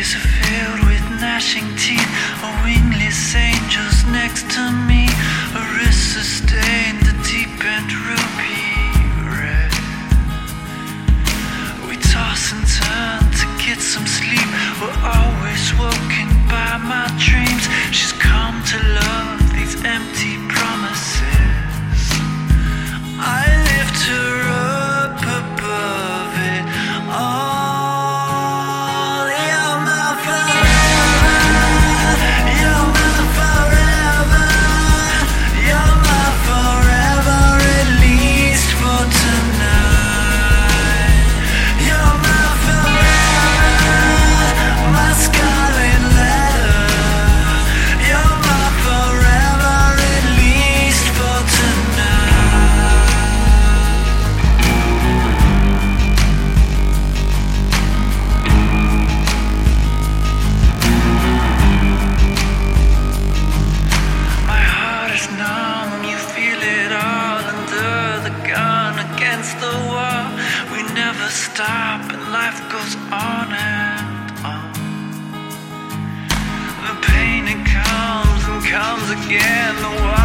is filled with gnashing teeth, or wingless angels next to me, a wrist. against the wall. We never stop, and life goes on and on. The pain it comes and comes again. The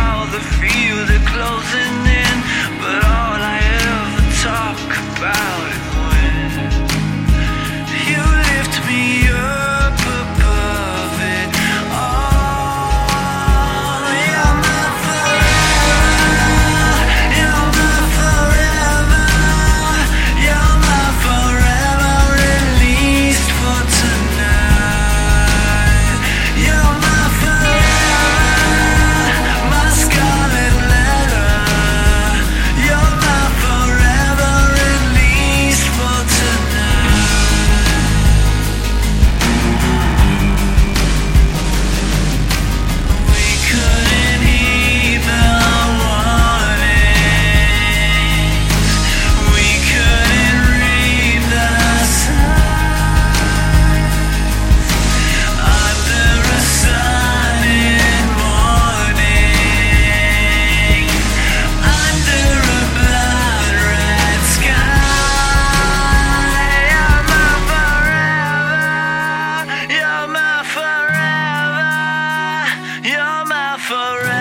forever.